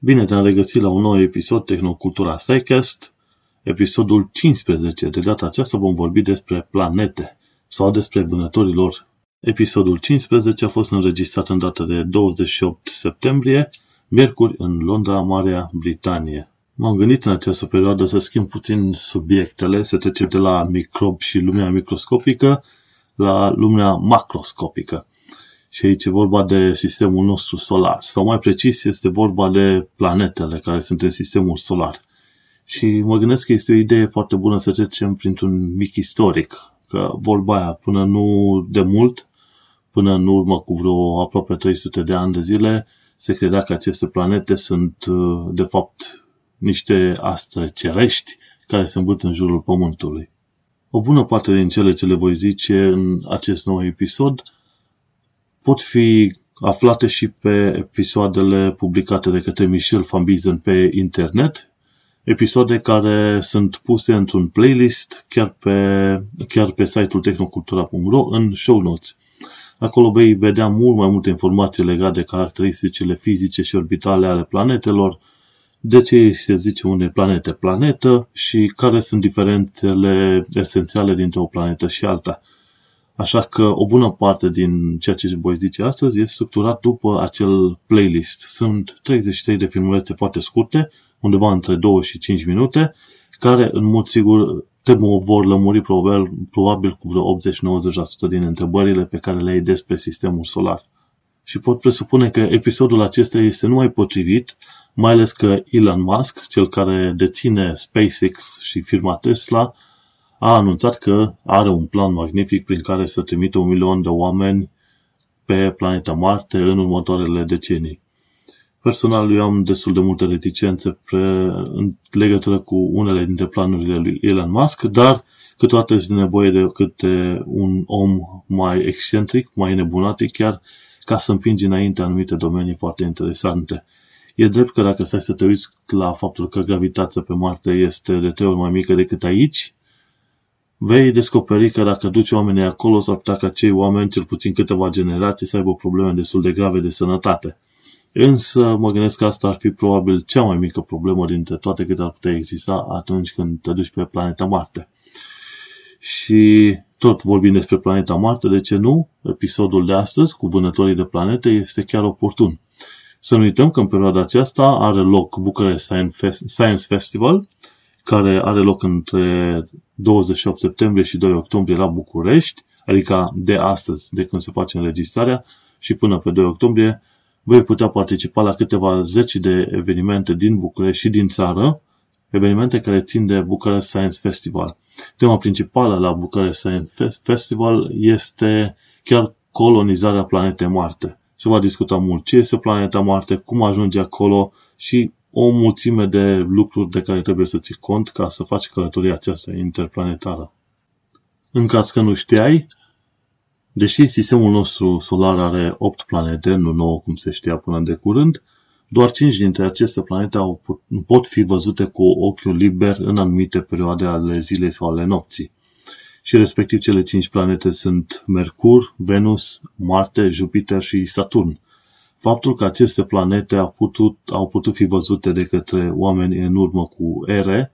Bine te-am regăsit la un nou episod Tehnocultura SciCast, episodul 15. De data aceasta vom vorbi despre planete sau despre vânătorilor. Episodul 15 a fost înregistrat în data de 28 septembrie, miercuri în Londra, Marea Britanie. M-am gândit în această perioadă să schimb puțin subiectele, să trecem de la microb și lumea microscopică la lumea macroscopică. Și aici e vorba de sistemul nostru solar, sau mai precis este vorba de planetele care sunt în sistemul solar. Și mă gândesc că este o idee foarte bună să trecem printr-un mic istoric, că vorba aia până nu de mult, până în urmă cu vreo aproape 300 de ani de zile, se credea că aceste planete sunt de fapt niște astre cerești care se învârt în jurul Pământului. O bună parte din cele ce le voi zice în acest nou episod pot fi aflate și pe episoadele publicate de către Michel Van Bizen pe internet, episoade care sunt puse într-un playlist chiar pe, chiar pe site-ul tehnocultura.ro în show notes. Acolo vei vedea mult mai multe informații legate de caracteristicile fizice și orbitale ale planetelor, de ce se zice unei planete planetă și care sunt diferențele esențiale dintre o planetă și alta. Așa că o bună parte din ceea ce voi zice astăzi este structurat după acel playlist. Sunt 33 de filmulețe foarte scurte, undeva între 2 și 5 minute, care în mod sigur te vor lămuri probabil, probabil cu vreo 80-90% din întrebările pe care le ai despre sistemul solar. Și pot presupune că episodul acesta este numai potrivit, mai ales că Elon Musk, cel care deține SpaceX și firma Tesla, a anunțat că are un plan magnific prin care să trimită un milion de oameni pe planeta Marte în următoarele decenii. Personal, eu am destul de multe reticențe pre, în legătură cu unele dintre planurile lui Elon Musk, dar câteodată este nevoie de câte un om mai excentric, mai nebunatic chiar, ca să împingi înainte anumite domenii foarte interesante. E drept că dacă stai să te uiți la faptul că gravitația pe Marte este de trei ori mai mică decât aici, vei descoperi că dacă duci oamenii acolo, s-ar putea ca acei oameni, cel puțin câteva generații, să aibă probleme destul de grave de sănătate. Însă mă gândesc că asta ar fi probabil cea mai mică problemă dintre toate câte ar putea exista atunci când te duci pe planeta Marte. Și tot vorbim despre planeta Marte, de ce nu? Episodul de astăzi cu vânătorii de planete este chiar oportun. Să nu uităm că în perioada aceasta are loc Bucharest Science Festival, care are loc între 28 septembrie și 2 octombrie la București, adică de astăzi, de când se face înregistrarea, și până pe 2 octombrie, voi putea participa la câteva zeci de evenimente din București și din țară, evenimente care țin de Bucharest Science Festival. Tema principală la Bucharest Science Festival este chiar colonizarea planetei Marte. Se va discuta mult ce este planeta Marte, cum ajunge acolo și o mulțime de lucruri de care trebuie să ții cont ca să faci călătoria aceasta interplanetară. În caz că nu știai, deși sistemul nostru solar are 8 planete, nu 9 cum se știa până de curând, doar 5 dintre aceste planete au, pot fi văzute cu ochiul liber în anumite perioade ale zilei sau ale nopții. Și respectiv cele 5 planete sunt Mercur, Venus, Marte, Jupiter și Saturn. Faptul că aceste planete au putut, au putut fi văzute de către oameni în urmă cu ere,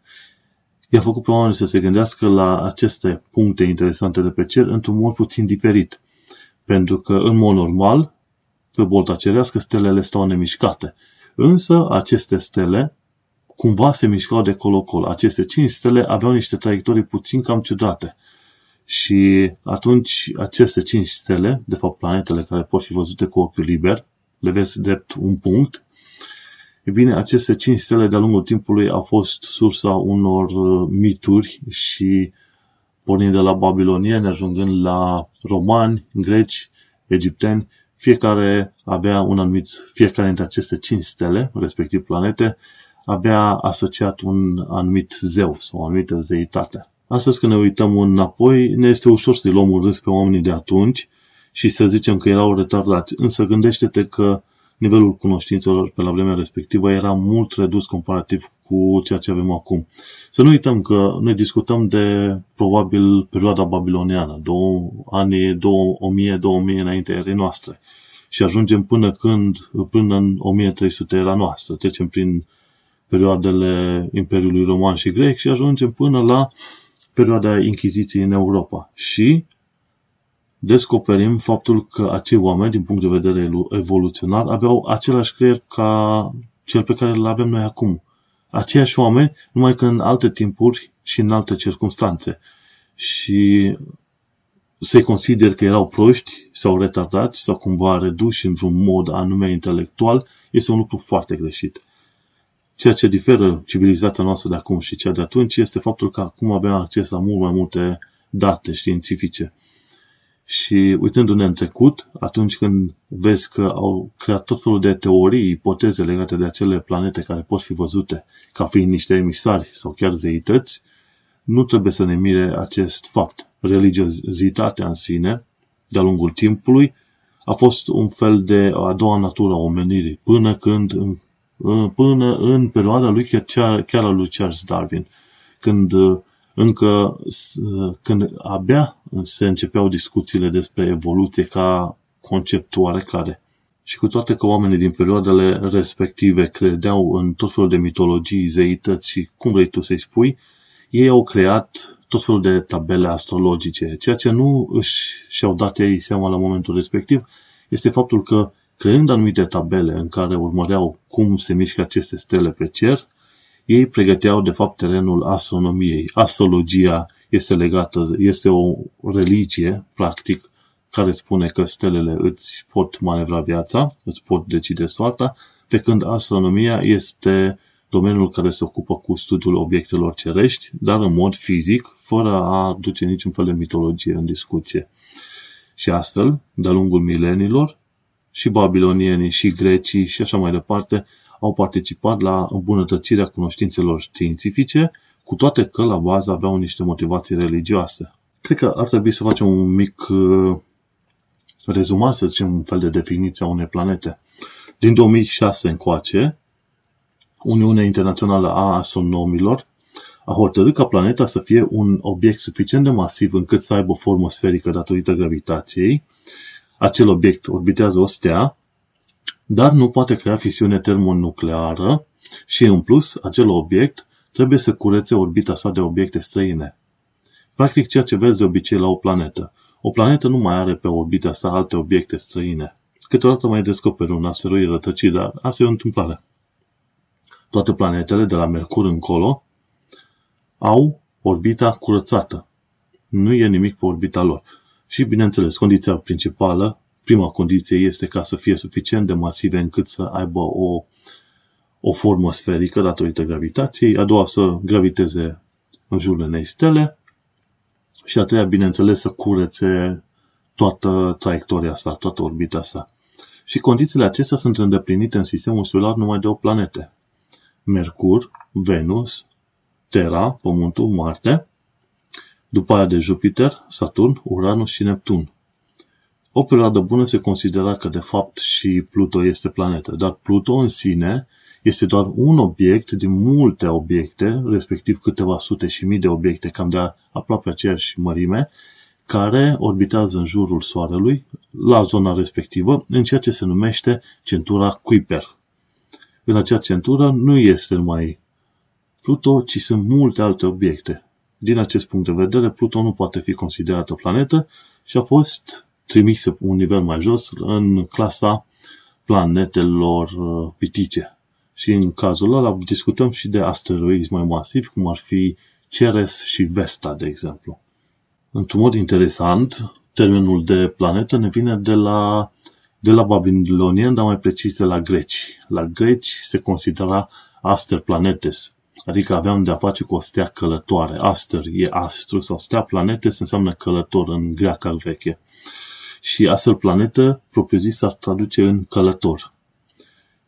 i-a făcut pe oameni să se gândească la aceste puncte interesante de pe cer într-un mod puțin diferit. Pentru că, în mod normal, pe bolta cerească, stelele stau nemișcate. Însă, aceste stele cumva se mișcau de colo-colo. Aceste cinci stele aveau niște traiectorii puțin cam ciudate. Și atunci aceste cinci stele, de fapt planetele care pot fi văzute cu ochiul liber, le vezi drept un punct, e bine, aceste cinci stele de-a lungul timpului au fost sursa unor uh, mituri și pornind de la babilonieni, ajungând la romani, greci, egipteni, fiecare avea un anumit, fiecare dintre aceste cinci stele, respectiv planete, avea asociat un anumit zeu sau o anumită zeitate. Astăzi când ne uităm înapoi, ne este ușor să-i luăm un râs pe oamenii de atunci și să zicem că erau retardați. Însă gândește-te că nivelul cunoștințelor pe la vremea respectivă era mult redus comparativ cu ceea ce avem acum. Să nu uităm că noi discutăm de probabil perioada babiloniană, două, anii 2000-2000 înainte erei noastre. și ajungem până când, până în 1300 era noastră. Trecem prin perioadele Imperiului Roman și Grec și ajungem până la perioada Inchiziției în Europa. Și descoperim faptul că acei oameni, din punct de vedere evoluționar, aveau același creier ca cel pe care îl avem noi acum. Aceiași oameni, numai că în alte timpuri și în alte circunstanțe. Și se consider că erau proști sau retardați sau cumva reduși într-un mod anume intelectual, este un lucru foarte greșit. Ceea ce diferă civilizația noastră de acum și cea de atunci este faptul că acum avem acces la mult mai multe date științifice. Și uitându-ne în trecut, atunci când vezi că au creat tot felul de teorii, ipoteze legate de acele planete care pot fi văzute ca fiind niște emisari sau chiar zeități, nu trebuie să ne mire acest fapt. Religiozitatea în sine, de-a lungul timpului, a fost un fel de a doua natură a omenirii, până când, până în perioada lui chiar, chiar a lui Charles Darwin, când încă când abia se începeau discuțiile despre evoluție ca concept oarecare. Și cu toate că oamenii din perioadele respective credeau în tot felul de mitologii, zeități și cum vrei tu să-i spui, ei au creat tot felul de tabele astrologice. Ceea ce nu își și-au dat ei seama la momentul respectiv este faptul că creând anumite tabele în care urmăreau cum se mișcă aceste stele pe cer, ei pregăteau de fapt terenul astronomiei. Astrologia este legată, este o religie, practic, care spune că stelele îți pot manevra viața, îți pot decide soarta, pe când astronomia este domeniul care se ocupă cu studiul obiectelor cerești, dar în mod fizic, fără a duce niciun fel de mitologie în discuție. Și astfel, de-a lungul milenilor, și babilonienii, și grecii, și așa mai departe, au participat la îmbunătățirea cunoștințelor științifice, cu toate că la bază aveau niște motivații religioase. Cred că ar trebui să facem un mic uh, rezumat, să zicem, un fel de definiție a unei planete. Din 2006 încoace, Uniunea Internațională a Astronomilor a hotărât ca planeta să fie un obiect suficient de masiv încât să aibă formă sferică datorită gravitației. Acel obiect orbitează o stea, dar nu poate crea fisiune termonucleară și, în plus, acel obiect trebuie să curețe orbita sa de obiecte străine. Practic, ceea ce vezi de obicei la o planetă. O planetă nu mai are pe orbita sa alte obiecte străine. Câteodată mai descoperi un asteroid rătăcit, dar asta e o întâmplare. Toate planetele, de la Mercur încolo, au orbita curățată. Nu e nimic pe orbita lor. Și, bineînțeles, condiția principală, prima condiție este ca să fie suficient de masive încât să aibă o, o formă sferică datorită gravitației, a doua să graviteze în jurul unei stele și a treia, bineînțeles, să curețe toată traiectoria sa, toată orbita sa. Și condițiile acestea sunt îndeplinite în sistemul solar numai de o planete. Mercur, Venus, Terra, Pământul, Marte, după aia de Jupiter, Saturn, Uranus și Neptun. O perioadă bună se considera că de fapt și Pluto este planetă, dar Pluto în sine este doar un obiect din multe obiecte, respectiv câteva sute și mii de obiecte, cam de aproape aceeași mărime, care orbitează în jurul Soarelui, la zona respectivă, în ceea ce se numește centura Kuiper. În acea centură nu este numai Pluto, ci sunt multe alte obiecte. Din acest punct de vedere, Pluto nu poate fi considerată planetă și a fost trimisă un nivel mai jos în clasa planetelor uh, pitice. Și în cazul ăla discutăm și de asteroizi mai masivi, cum ar fi Ceres și Vesta, de exemplu. Într-un mod interesant, termenul de planetă ne vine de la de la babilonieni, dar mai precis de la greci. La greci se considera aster planetes, adică aveam de a face cu o stea călătoare. Aster e astru sau stea planetes înseamnă călător în greaca veche. Și astfel planetă, propriu-zis, ar traduce în călător.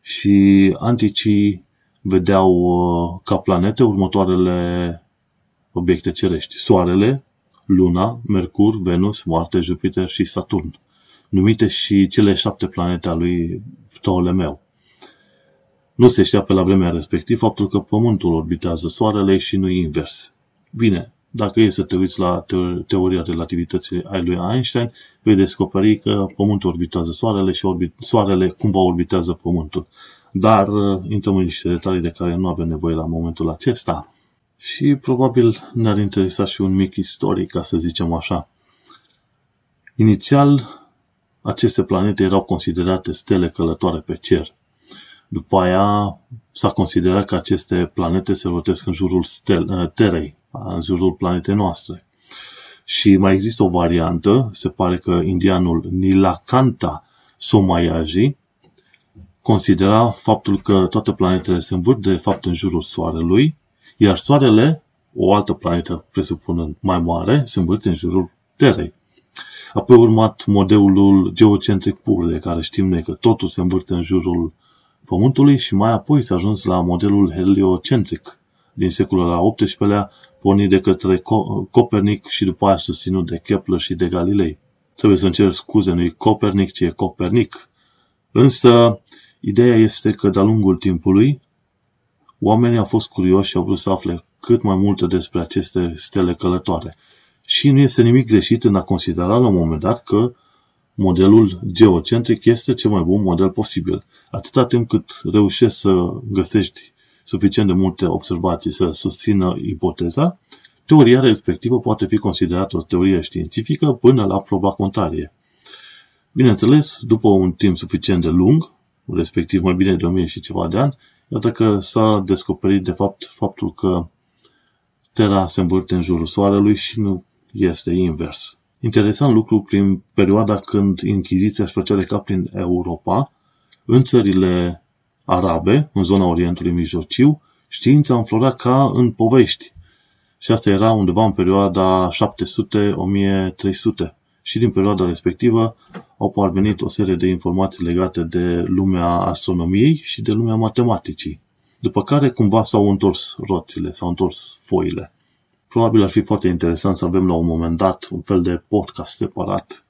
Și anticii vedeau uh, ca planete următoarele obiecte cerești. Soarele, Luna, Mercur, Venus, Marte, Jupiter și Saturn numite și cele șapte planete a lui Ptolemeu. Nu se știa pe la vremea respectivă faptul că Pământul orbitează Soarele și nu invers. Bine, dacă e să te uiți la teoria relativității a lui Einstein, vei descoperi că Pământul orbitează Soarele și orbit, Soarele cumva orbitează Pământul. Dar uh, intrăm în niște detalii de care nu avem nevoie la momentul acesta. Și probabil ne-ar interesa și un mic istoric, ca să zicem așa. Inițial, aceste planete erau considerate stele călătoare pe cer. După aia s-a considerat că aceste planete se rotesc în jurul stel, uh, Terei, în jurul planetei noastre. Și mai există o variantă, se pare că indianul Nilakanta Somayaji considera faptul că toate planetele se învârt de fapt în jurul Soarelui, iar Soarele, o altă planetă presupunând mai mare, se învârte în jurul Terei. Apoi urmat modelul geocentric pur, de care știm noi că totul se învârte în jurul Pământului și mai apoi s-a ajuns la modelul heliocentric din secolul al XVIII-lea, pornit de către Copernic și după aia susținut de Kepler și de Galilei. Trebuie să-mi cer scuze, nu Copernic, ci e Copernic. Însă, ideea este că de-a lungul timpului, oamenii au fost curioși și au vrut să afle cât mai multe despre aceste stele călătoare. Și nu este nimic greșit în a considera la un moment dat că modelul geocentric este cel mai bun model posibil. Atâta timp cât reușești să găsești suficient de multe observații să susțină ipoteza, teoria respectivă poate fi considerată o teorie științifică până la proba contrarie. Bineînțeles, după un timp suficient de lung, respectiv mai bine de 1000 și ceva de ani, iată că s-a descoperit de fapt faptul că Terra se învârte în jurul Soarelui și nu este invers. Interesant lucru, prin perioada când Inchiziția își făcea de cap prin Europa, în țările arabe, în zona Orientului Mijlociu, știința înflorea ca în povești. Și asta era undeva în perioada 700-1300. Și din perioada respectivă au parvenit o serie de informații legate de lumea astronomiei și de lumea matematicii. După care cumva s-au întors roțile, s-au întors foile. Probabil ar fi foarte interesant să avem la un moment dat un fel de podcast separat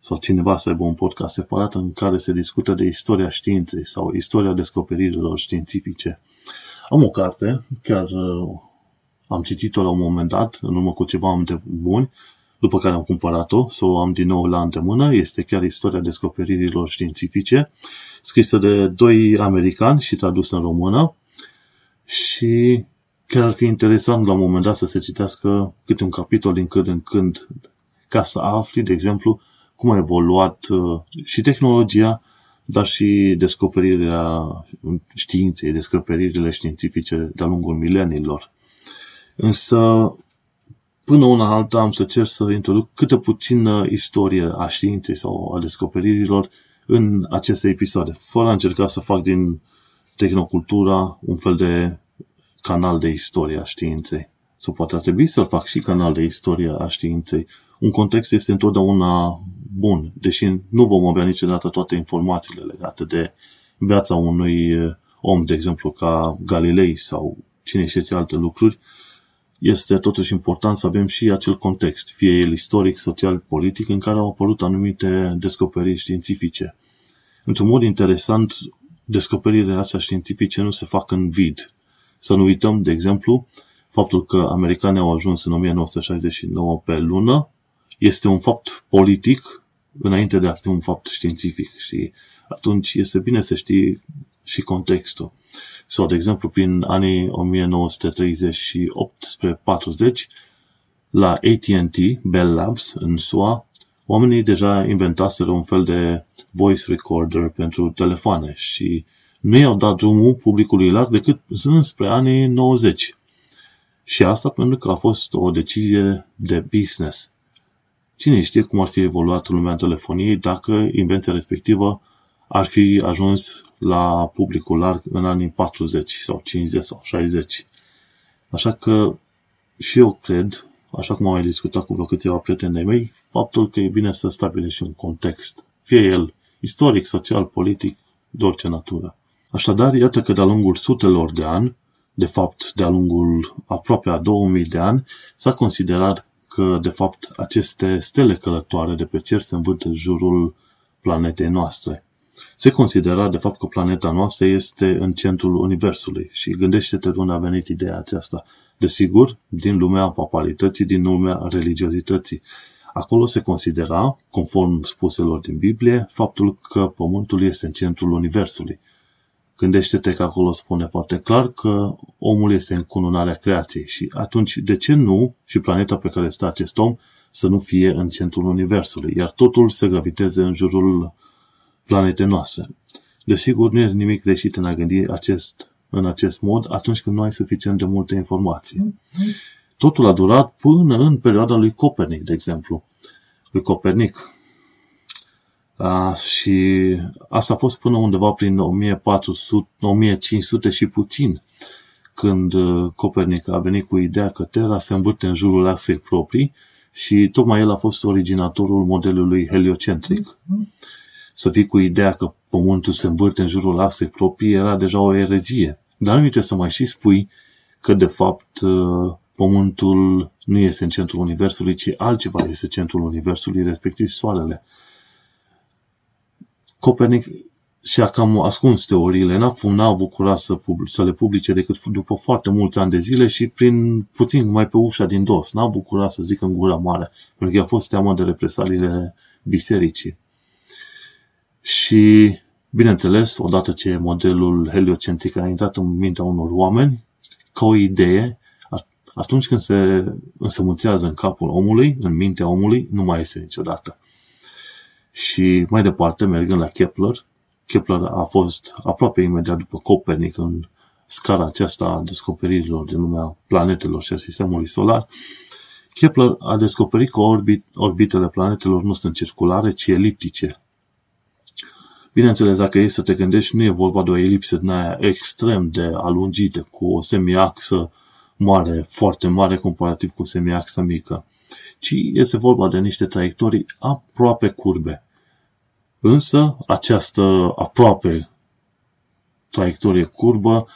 sau cineva să aibă un podcast separat în care se discută de istoria științei sau istoria descoperirilor științifice. Am o carte, chiar uh, am citit-o la un moment dat, în urmă cu ceva ani de buni, după care am cumpărat-o, să o am din nou la îndemână, este chiar istoria descoperirilor științifice, scrisă de doi americani și tradusă în română și chiar ar fi interesant la un moment dat să se citească câte un capitol din când în când ca să afli, de exemplu, cum a evoluat uh, și tehnologia, dar și descoperirea științei, descoperirile științifice de-a lungul mileniilor. Însă, până una alta am să cer să introduc câte puțină istorie a științei sau a descoperirilor în aceste episoade, fără a încerca să fac din tehnocultura un fel de canal de istorie a științei. Sau poate ar trebui să fac și canal de istorie a științei. Un context este întotdeauna bun, deși nu vom avea niciodată toate informațiile legate de viața unui eh, om, de exemplu, ca Galilei sau cine știe ce alte lucruri, este totuși important să avem și acel context, fie el istoric, social, politic, în care au apărut anumite descoperiri științifice. Într-un mod interesant, descoperirile astea științifice nu se fac în vid. Să nu uităm, de exemplu, faptul că americanii au ajuns în 1969 pe lună este un fapt politic înainte de a fi un fapt științific și atunci este bine să știi și contextul. Sau, de exemplu, prin anii 1938 spre 40, la AT&T, Bell Labs, în SUA, oamenii deja inventaseră un fel de voice recorder pentru telefoane și nu i-au dat drumul publicului larg decât spre anii 90. Și asta pentru că a fost o decizie de business. Cine știe cum ar fi evoluat lumea telefoniei dacă invenția respectivă ar fi ajuns la publicul larg în anii 40 sau 50 sau 60. Așa că și eu cred, așa cum am mai discutat cu vreo câteva prieteni de mei, faptul că e bine să stabilești un context, fie el istoric, social, politic, de orice natură. Așadar, iată că de-a lungul sutelor de ani, de fapt de-a lungul aproape a 2000 de ani, s-a considerat că, de fapt, aceste stele călătoare de pe cer se învârt în jurul planetei noastre. Se considera de fapt că planeta noastră este în centrul Universului și gândește-te de unde a venit ideea aceasta. Desigur, din lumea papalității, din lumea religiozității. Acolo se considera, conform spuselor din Biblie, faptul că Pământul este în centrul Universului. Gândește-te că acolo spune foarte clar că omul este în cununarea creației și atunci de ce nu și planeta pe care stă acest om să nu fie în centrul Universului, iar totul să graviteze în jurul planetei noastre. Desigur, nu e nimic greșit în a gândi acest, în acest mod atunci când nu ai suficient de multe informații. Totul a durat până în perioada lui Copernic, de exemplu. Lui Copernic. A, și asta a fost până undeva prin 1400, 1500 și puțin, când uh, Copernic a venit cu ideea că Terra se învârte în jurul axei proprii și tocmai el a fost originatorul modelului heliocentric. Să fii cu ideea că Pământul se învârte în jurul axei proprii era deja o erezie. Dar nu trebuie să mai și spui că de fapt uh, Pământul nu este în centrul Universului, ci altceva este centrul Universului, respectiv Soarele. Copernic și-a cam ascuns teoriile, n-a, n-a avut curaj să, să le publice decât după foarte mulți ani de zile și prin puțin mai pe ușa din dos. N-a avut curaj să zică în gura mare, pentru că a fost teamă de represaliile bisericii. Și, bineînțeles, odată ce modelul heliocentric a intrat în mintea unor oameni, ca o idee, atunci când se însămânțează în capul omului, în mintea omului, nu mai este niciodată. Și mai departe, mergând la Kepler, Kepler a fost aproape imediat după Copernic în scara aceasta a descoperirilor din lumea planetelor și a sistemului solar. Kepler a descoperit că orbit, orbitele planetelor nu sunt circulare, ci eliptice. Bineînțeles, dacă e să te gândești, nu e vorba de o elipsă din aia extrem de alungită, cu o semiaxă mare, foarte mare comparativ cu semiaxa mică, ci este vorba de niște traiectorii aproape curbe. Însă, această aproape traiectorie curbă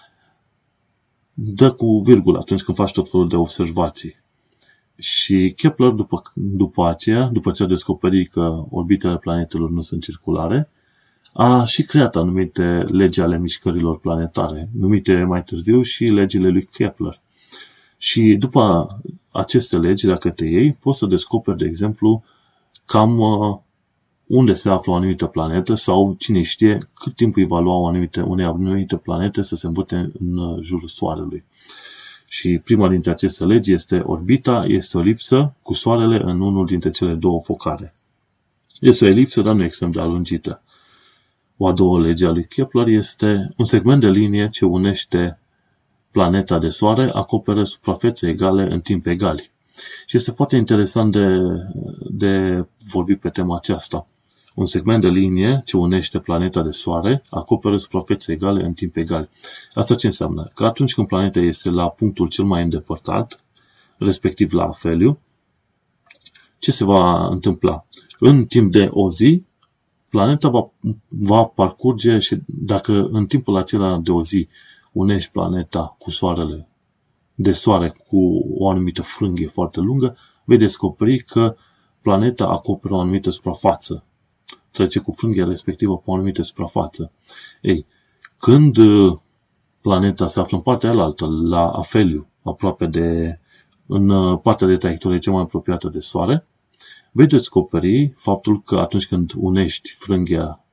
dă cu virgulă atunci când faci tot felul de observații. Și Kepler, după, după aceea, după ce a descoperit că orbitele planetelor nu sunt circulare, a și creat anumite legi ale mișcărilor planetare, numite mai târziu și legile lui Kepler. Și după aceste legi, dacă te iei, poți să descoperi, de exemplu, cam uh, unde se află o anumită planetă sau cine știe cât timp îi va lua o anumită, unei anumite planete să se învârte în uh, jurul Soarelui. Și prima dintre aceste legi este orbita, este o lipsă cu Soarele în unul dintre cele două focare. Este o elipsă, dar nu extrem de alungită. O a doua lege a lui Kepler este un segment de linie ce unește planeta de Soare, acoperă suprafețe egale în timp egali. Și este foarte interesant de, de vorbit pe tema aceasta. Un segment de linie ce unește planeta de Soare acoperă suprafețe egale în timp egal. Asta ce înseamnă? Că atunci când planeta este la punctul cel mai îndepărtat, respectiv la afeliu, ce se va întâmpla? În timp de o zi, planeta va, va parcurge și dacă în timpul acela de o zi unești planeta cu Soarele, de Soare cu o anumită frânghie foarte lungă, vei descoperi că planeta acoperă o anumită suprafață trece cu frânghia respectivă pe o anumită suprafață. Ei, când uh, planeta se află în partea alaltă, la afeliu, aproape de, în uh, partea de traiectorie cea mai apropiată de Soare, veți descoperi faptul că atunci când unești frânghia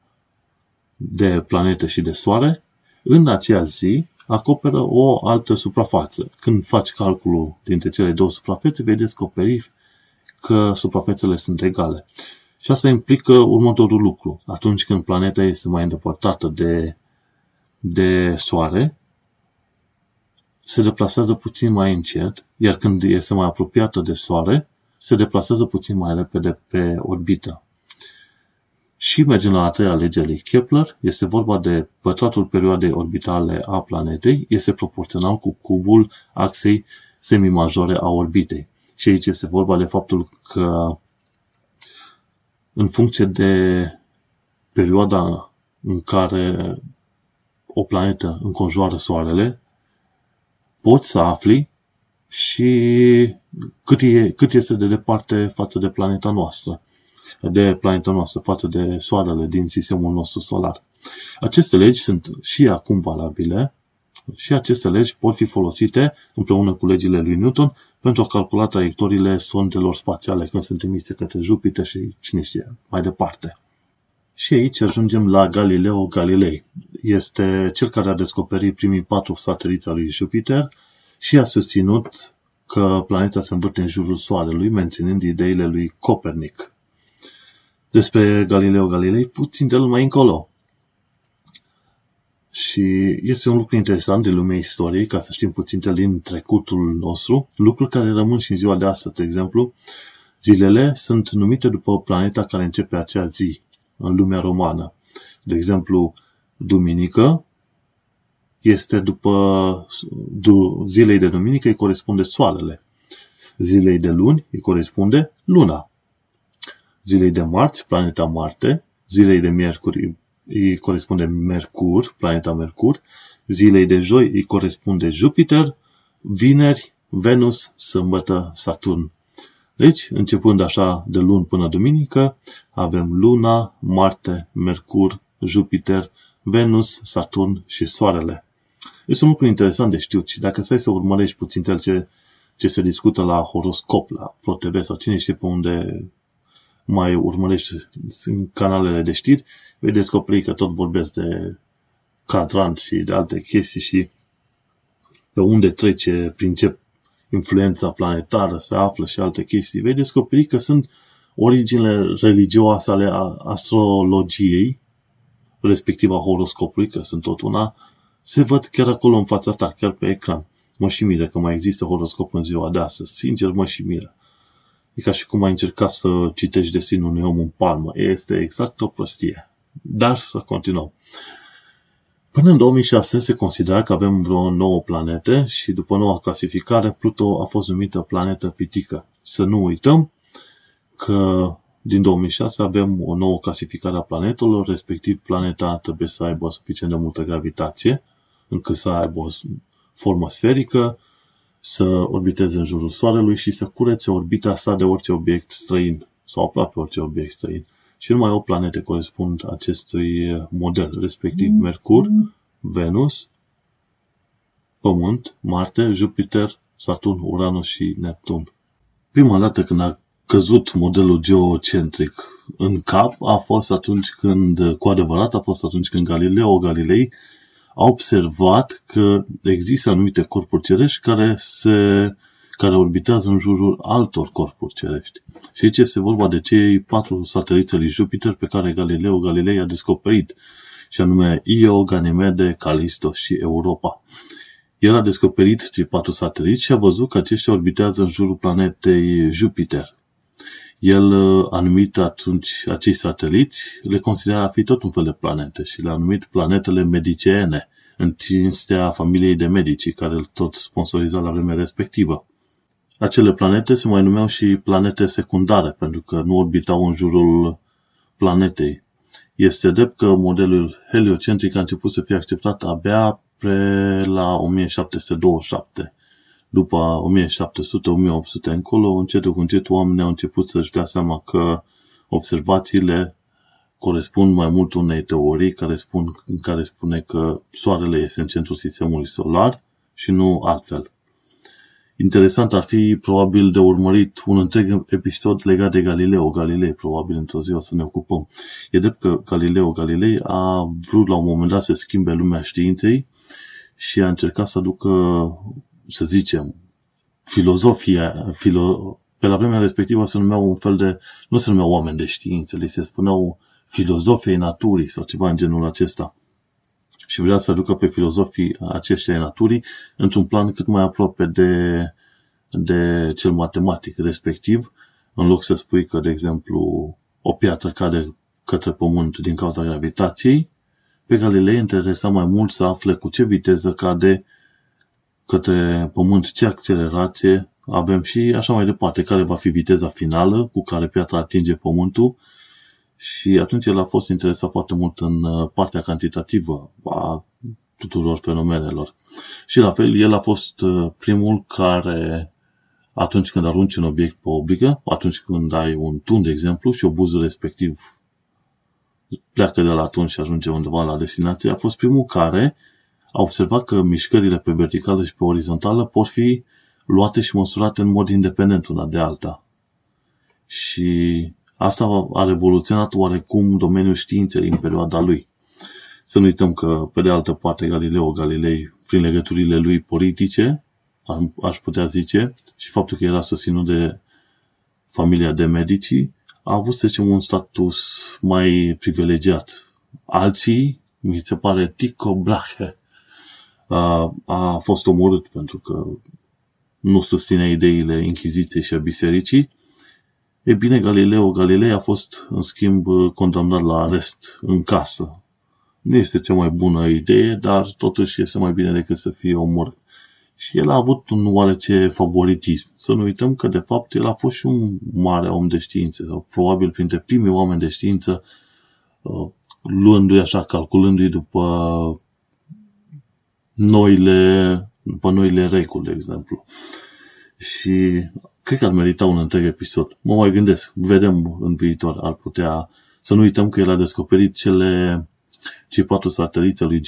de planetă și de Soare, în acea zi acoperă o altă suprafață. Când faci calculul dintre cele două suprafețe, vei descoperi că suprafețele sunt egale. Și asta implică următorul lucru. Atunci când planeta este mai îndepărtată de, de Soare, se deplasează puțin mai încet, iar când este mai apropiată de Soare, se deplasează puțin mai repede pe orbită. Și mergem la a treia lege a lui Kepler, este vorba de pătratul perioadei orbitale a planetei, este proporțional cu cubul axei semimajore a orbitei. Și aici este vorba de faptul că în funcție de perioada în care o planetă înconjoară Soarele, poți să afli și cât, e, cât este de departe față de planeta noastră. de planeta noastră față de Soarele din sistemul nostru solar. Aceste legi sunt și acum valabile și aceste legi pot fi folosite împreună cu legile lui Newton pentru a calcula traiectoriile sondelor spațiale când sunt emise către Jupiter și cine știe mai departe. Și aici ajungem la Galileo Galilei. Este cel care a descoperit primii patru sateliți al lui Jupiter și a susținut că planeta se învârte în jurul Soarelui, menținând ideile lui Copernic. Despre Galileo Galilei, puțin de mai încolo. Și este un lucru interesant de lumea istoriei, ca să știm puțin din trecutul nostru, lucruri care rămân și în ziua de astăzi. De exemplu, zilele sunt numite după planeta care începe acea zi în lumea romană. De exemplu, duminică este după zilei de duminică îi corespunde soarele. Zilei de luni îi corespunde luna. Zilei de marți, planeta Marte. Zilei de miercuri îi corespunde Mercur, planeta Mercur. Zilei de joi îi corespunde Jupiter. Vineri, Venus, sâmbătă, Saturn. Deci, începând așa de luni până duminică, avem Luna, Marte, Mercur, Jupiter, Venus, Saturn și Soarele. Este un lucru interesant de știut și dacă stai să urmărești puțin ce, ce se discută la horoscop, la ProTV sau cine știe pe unde mai urmărești în canalele de știri, vei descoperi că tot vorbesc de cadran și de alte chestii și pe unde trece, prin ce influența planetară se află și alte chestii, vei descoperi că sunt originile religioase ale astrologiei, respectiv a horoscopului, că sunt tot una, se văd chiar acolo în fața ta, chiar pe ecran. Mă și miră că mai există horoscop în ziua de astăzi. Sincer, mă și miră. E ca și cum ai încercat să citești destinul unui om în palmă. Este exact o prostie. Dar să continuăm. Până în 2006 se considera că avem vreo nouă planete și după noua clasificare Pluto a fost numită planetă pitică. Să nu uităm că din 2006 avem o nouă clasificare a planetelor, respectiv planeta trebuie să aibă suficient de multă gravitație încât să aibă o formă sferică, să orbiteze în jurul Soarelui și să curețe orbita sa de orice obiect străin sau aproape orice obiect străin. Și numai o planete corespund acestui model, respectiv mm. Mercur, Venus, Pământ, Marte, Jupiter, Saturn, Uranus și Neptun. Prima dată când a căzut modelul geocentric în cap a fost atunci când, cu adevărat, a fost atunci când Galileo Galilei a observat că există anumite corpuri cerești care, se, care orbitează în jurul altor corpuri cerești. Și aici este vorba de cei patru sateliți lui Jupiter pe care Galileo Galilei a descoperit, și anume Io, Ganymede, Callisto și Europa. El a descoperit cei patru sateliți și a văzut că aceștia orbitează în jurul planetei Jupiter. El a numit atunci acei sateliți, le considera a fi tot un fel de planete și le-a numit planetele mediceene, în cinstea familiei de medici care îl tot sponsoriza la vremea respectivă. Acele planete se mai numeau și planete secundare, pentru că nu orbitau în jurul planetei. Este drept că modelul heliocentric a început să fie acceptat abia pe la 1727 după 1700-1800 încolo, încet cu încet oamenii au început să-și dea seama că observațiile corespund mai mult unei teorii care, spun, care spune că Soarele este în centrul sistemului solar și nu altfel. Interesant ar fi probabil de urmărit un întreg episod legat de Galileo Galilei, probabil într-o zi o să ne ocupăm. E drept că Galileo Galilei a vrut la un moment dat să schimbe lumea științei și a încercat să aducă să zicem, filozofia, filo, pe la vremea respectivă se numeau un fel de, nu se numeau oameni de știință, li se spuneau filozofii naturii sau ceva în genul acesta. Și vrea să aducă pe filozofii aceștia naturii într-un plan cât mai aproape de, de cel matematic, respectiv, în loc să spui că, de exemplu, o piatră cade către pământ din cauza gravitației, pe Galilei interesa mai mult să afle cu ce viteză cade către Pământ, ce accelerație avem și așa mai departe, care va fi viteza finală cu care piatra atinge Pământul și atunci el a fost interesat foarte mult în uh, partea cantitativă a tuturor fenomenelor. Și la fel, el a fost uh, primul care atunci când arunci un obiect pe o brigă, atunci când ai un tun, de exemplu, și obuzul respectiv pleacă de la tun și ajunge undeva la destinație, a fost primul care a observat că mișcările pe verticală și pe orizontală pot fi luate și măsurate în mod independent una de alta. Și asta a revoluționat oarecum domeniul științei în perioada lui. Să nu uităm că, pe de altă parte, Galileo Galilei, prin legăturile lui politice, aș putea zice, și faptul că era susținut de familia de medici, a avut, să zicem, un status mai privilegiat. Alții, mi se pare, Tico Brahe, a, a fost omorât pentru că nu susține ideile Inchiziției și a Bisericii. E bine, Galileo Galilei a fost, în schimb, condamnat la arest în casă. Nu este cea mai bună idee, dar totuși este mai bine decât să fie omorât. Și el a avut un oarece favoritism. Să nu uităm că, de fapt, el a fost și un mare om de știință, sau probabil printre primii oameni de știință, uh, luându-i așa, calculându-i după noile, după noile reguli, de exemplu. Și cred că ar merita un întreg episod. Mă mai gândesc, vedem în viitor, ar putea, să nu uităm că el a descoperit cele cei patru sateliți al lui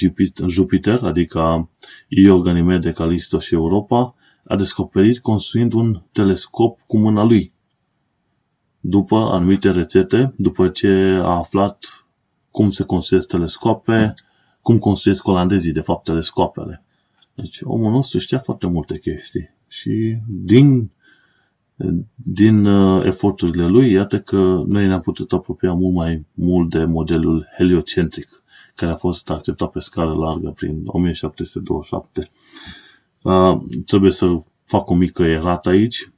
Jupiter, adică Io, Ganymede, Callisto și Europa, a descoperit construind un telescop cu mâna lui. După anumite rețete, după ce a aflat cum se construiesc telescope, cum construiesc olandezii, de fapt, telescoapele. Deci omul nostru știa foarte multe chestii și din, din uh, eforturile lui, iată că noi ne-am putut apropia mult mai mult de modelul heliocentric care a fost acceptat pe scară largă prin 1727. Uh, trebuie să fac o mică erată aici.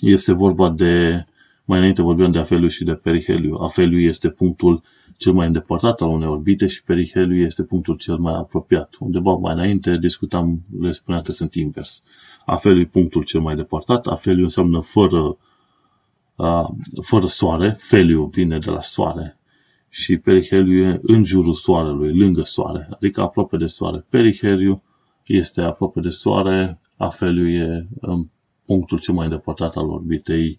Este vorba de, mai înainte vorbeam de afeliu și de periheliu. Afeliu este punctul cel mai îndepărtat al unei orbite și periheliu este punctul cel mai apropiat. Undeva mai înainte discutam, le spuneam că sunt invers. Afeliu e punctul cel mai depărtat, afeliu înseamnă fără, uh, fără soare, feliu vine de la soare, și periheliu e în jurul soarelui, lângă soare, adică aproape de soare. Periheliu este aproape de soare, afeliu e în punctul cel mai îndepărtat al orbitei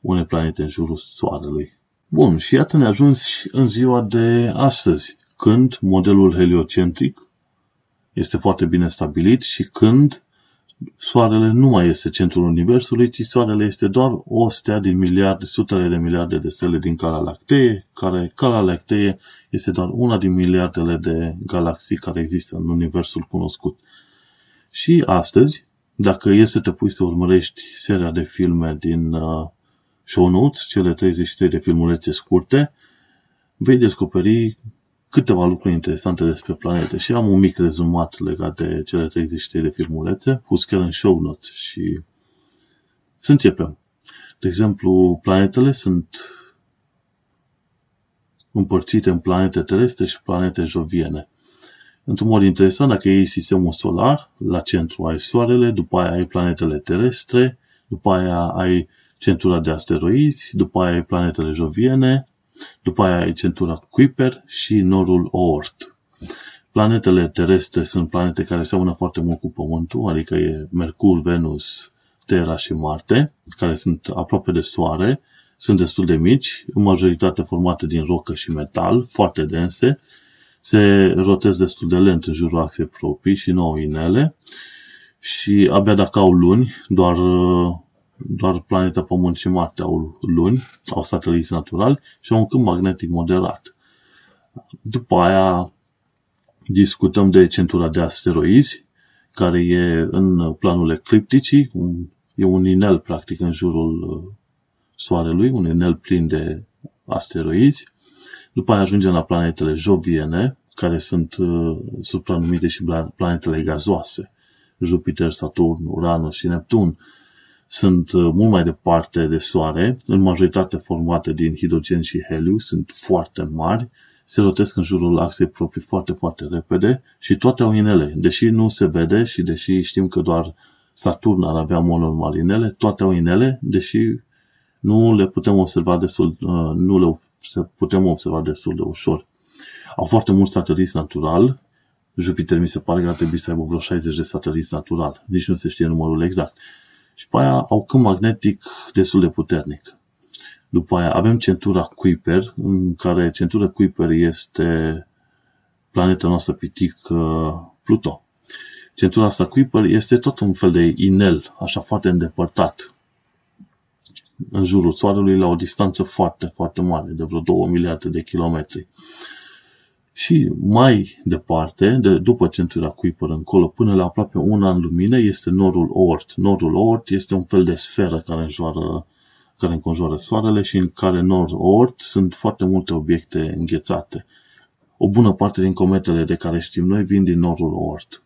unei planete în jurul soarelui. Bun, și iată ne ajuns în ziua de astăzi, când modelul heliocentric este foarte bine stabilit și când Soarele nu mai este centrul Universului, ci Soarele este doar o stea din miliarde, sutele de miliarde de stele din Calea Lactee, care Calea Lactee este doar una din miliardele de galaxii care există în Universul cunoscut. Și astăzi, dacă este să te pui să urmărești seria de filme din uh, show notes, cele 33 de filmulețe scurte, vei descoperi câteva lucruri interesante despre planete și am un mic rezumat legat de cele 33 de filmulețe, pus chiar în show notes și să începem. De exemplu, planetele sunt împărțite în planete terestre și planete joviene. Într-un mod interesant, dacă iei sistemul solar, la centru ai Soarele, după aia ai planetele terestre, după aia ai centura de asteroizi, după aia ai planetele joviene, după aia ai centura Kuiper și norul Oort. Planetele terestre sunt planete care seamănă foarte mult cu Pământul, adică e Mercur, Venus, Terra și Marte, care sunt aproape de Soare, sunt destul de mici, în majoritate formate din rocă și metal, foarte dense, se rotez destul de lent în jurul axei proprii și nu au inele și abia dacă au luni, doar doar planeta Pământ și Marte au luni, au sateliți naturali și au un câmp magnetic moderat. După aia discutăm de centura de asteroizi, care e în planul eclipticii, e un inel practic în jurul uh, Soarelui, un inel plin de asteroizi. După aia ajungem la planetele joviene, care sunt uh, supranumite și planetele gazoase. Jupiter, Saturn, Uranus și Neptun sunt uh, mult mai departe de Soare, în majoritate formate din hidrogen și heliu, sunt foarte mari, se rotesc în jurul axei proprii foarte, foarte repede și toate au inele. Deși nu se vede și deși știm că doar Saturn ar avea mod normal inele, toate au inele, deși nu le putem observa destul, uh, nu le putem observa destul de ușor. Au foarte mulți sateliți natural, Jupiter mi se pare că ar trebui să aibă vreo 60 de sateliți natural, nici nu se știe numărul exact Și pe aia au câmp magnetic destul de puternic. După aia avem centura Kuiper, în care centura Kuiper este planeta noastră pitic Pluto. Centura asta Kuiper este tot un fel de inel, așa foarte îndepărtat, în jurul Soarelui la o distanță foarte, foarte mare, de vreo 2 miliarde de kilometri. Și mai departe, de, după centura Kuiper încolo, până la aproape un an lumină, este norul Oort. Norul Oort este un fel de sferă care înjoară care înconjoară Soarele și în care nord Oort sunt foarte multe obiecte înghețate. O bună parte din cometele de care știm noi vin din nordul Oort.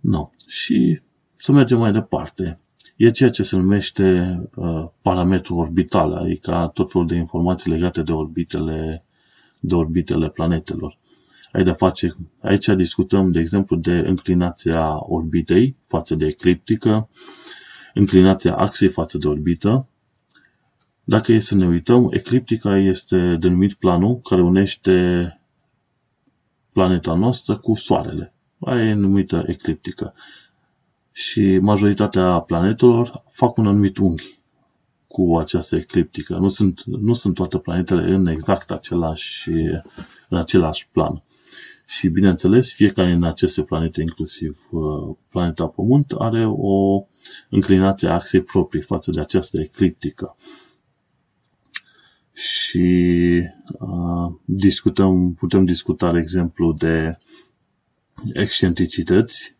No. Și să mergem mai departe. E ceea ce se numește uh, parametru orbital, adică tot felul de informații legate de orbitele, de orbitele planetelor. Ai de face, aici discutăm, de exemplu, de înclinația orbitei față de ecliptică, înclinația axei față de orbită. Dacă e să ne uităm, ecliptica este denumit planul care unește planeta noastră cu Soarele. Aia e numită ecliptică. Și majoritatea planetelor fac un anumit unghi cu această ecliptică. Nu sunt, nu sunt toate planetele în exact același, în același plan. Și, bineînțeles, fiecare din aceste planete, inclusiv uh, planeta Pământ, are o înclinație a axei proprii față de această ecliptică. Și uh, discutăm, putem discuta, de exemplu, de excentricități.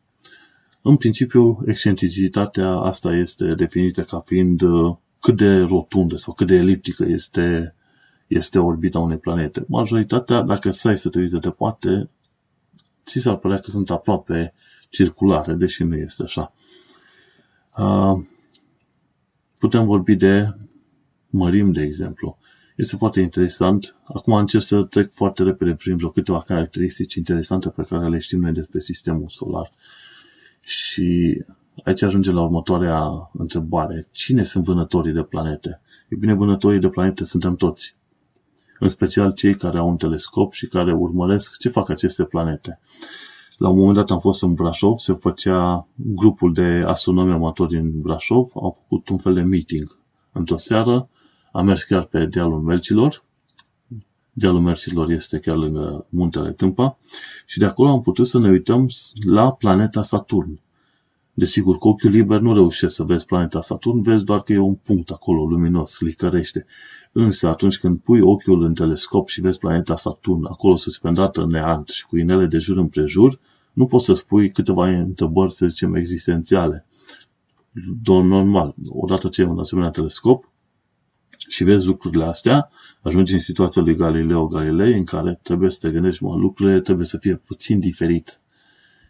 În principiu, excentricitatea asta este definită ca fiind uh, cât de rotundă sau cât de eliptică este, este orbita unei planete. Majoritatea, dacă stai să te uiți de departe, ți s-ar părea că sunt aproape circulare, deși nu este așa. Uh, putem vorbi de mărim, de exemplu. Este foarte interesant. Acum încerc să trec foarte repede prin vreo câteva caracteristici interesante pe care le știm noi despre sistemul solar. Și aici ajunge la următoarea întrebare. Cine sunt vânătorii de planete? E bine, vânătorii de planete suntem toți în special cei care au un telescop și care urmăresc ce fac aceste planete. La un moment dat am fost în Brașov, se făcea grupul de astronomi amatori din Brașov, au făcut un fel de meeting. Într-o seară am mers chiar pe dealul Mercilor, dealul Mercilor este chiar lângă muntele Tâmpa, și de acolo am putut să ne uităm la planeta Saturn. Desigur, cu ochiul liber nu reușești să vezi planeta Saturn, vezi doar că e un punct acolo luminos, licărește. Însă atunci când pui ochiul în telescop și vezi planeta Saturn, acolo suspendată în neant și cu inele de jur împrejur, nu poți să spui câteva întrebări, să zicem, existențiale. Doar normal. Odată ce e un asemenea telescop și vezi lucrurile astea, ajungi în situația lui Galileo Galilei în care trebuie să te gândești, mă, lucrurile trebuie să fie puțin diferit.